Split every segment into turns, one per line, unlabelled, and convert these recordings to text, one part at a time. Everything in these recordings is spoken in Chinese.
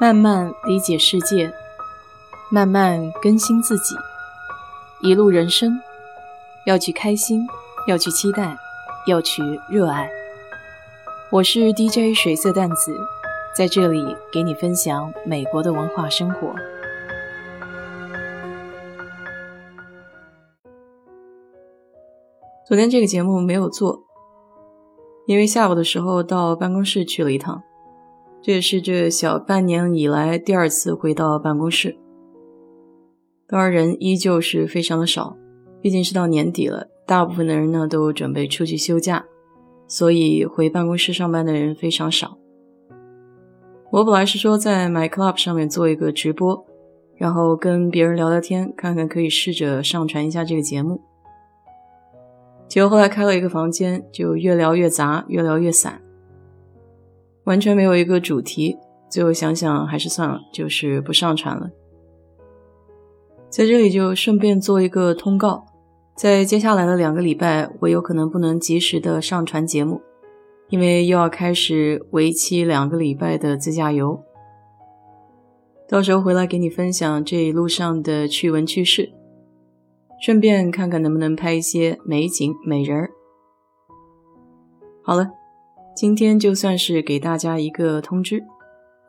慢慢理解世界，慢慢更新自己。一路人生，要去开心，要去期待，要去热爱。我是 DJ 水色淡子，在这里给你分享美国的文化生活。昨天这个节目没有做，因为下午的时候到办公室去了一趟，这也是这小半年以来第二次回到办公室。当然，人依旧是非常的少，毕竟是到年底了，大部分的人呢都准备出去休假，所以回办公室上班的人非常少。我本来是说在 My Club 上面做一个直播，然后跟别人聊聊天，看看可以试着上传一下这个节目。结果后来开了一个房间，就越聊越杂，越聊越散，完全没有一个主题。最后想想还是算了，就是不上传了。在这里就顺便做一个通告，在接下来的两个礼拜，我有可能不能及时的上传节目，因为又要开始为期两个礼拜的自驾游。到时候回来给你分享这一路上的趣闻趣事。顺便看看能不能拍一些美景美人儿。好了，今天就算是给大家一个通知，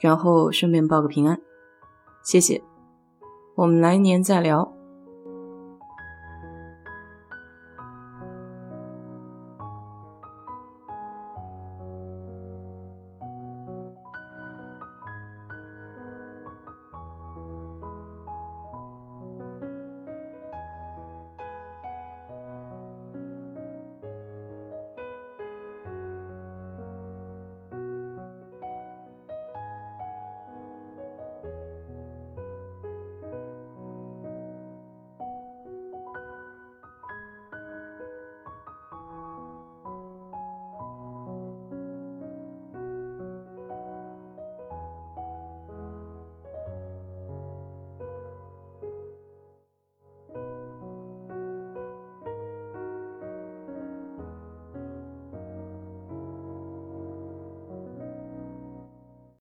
然后顺便报个平安，谢谢。我们来年再聊。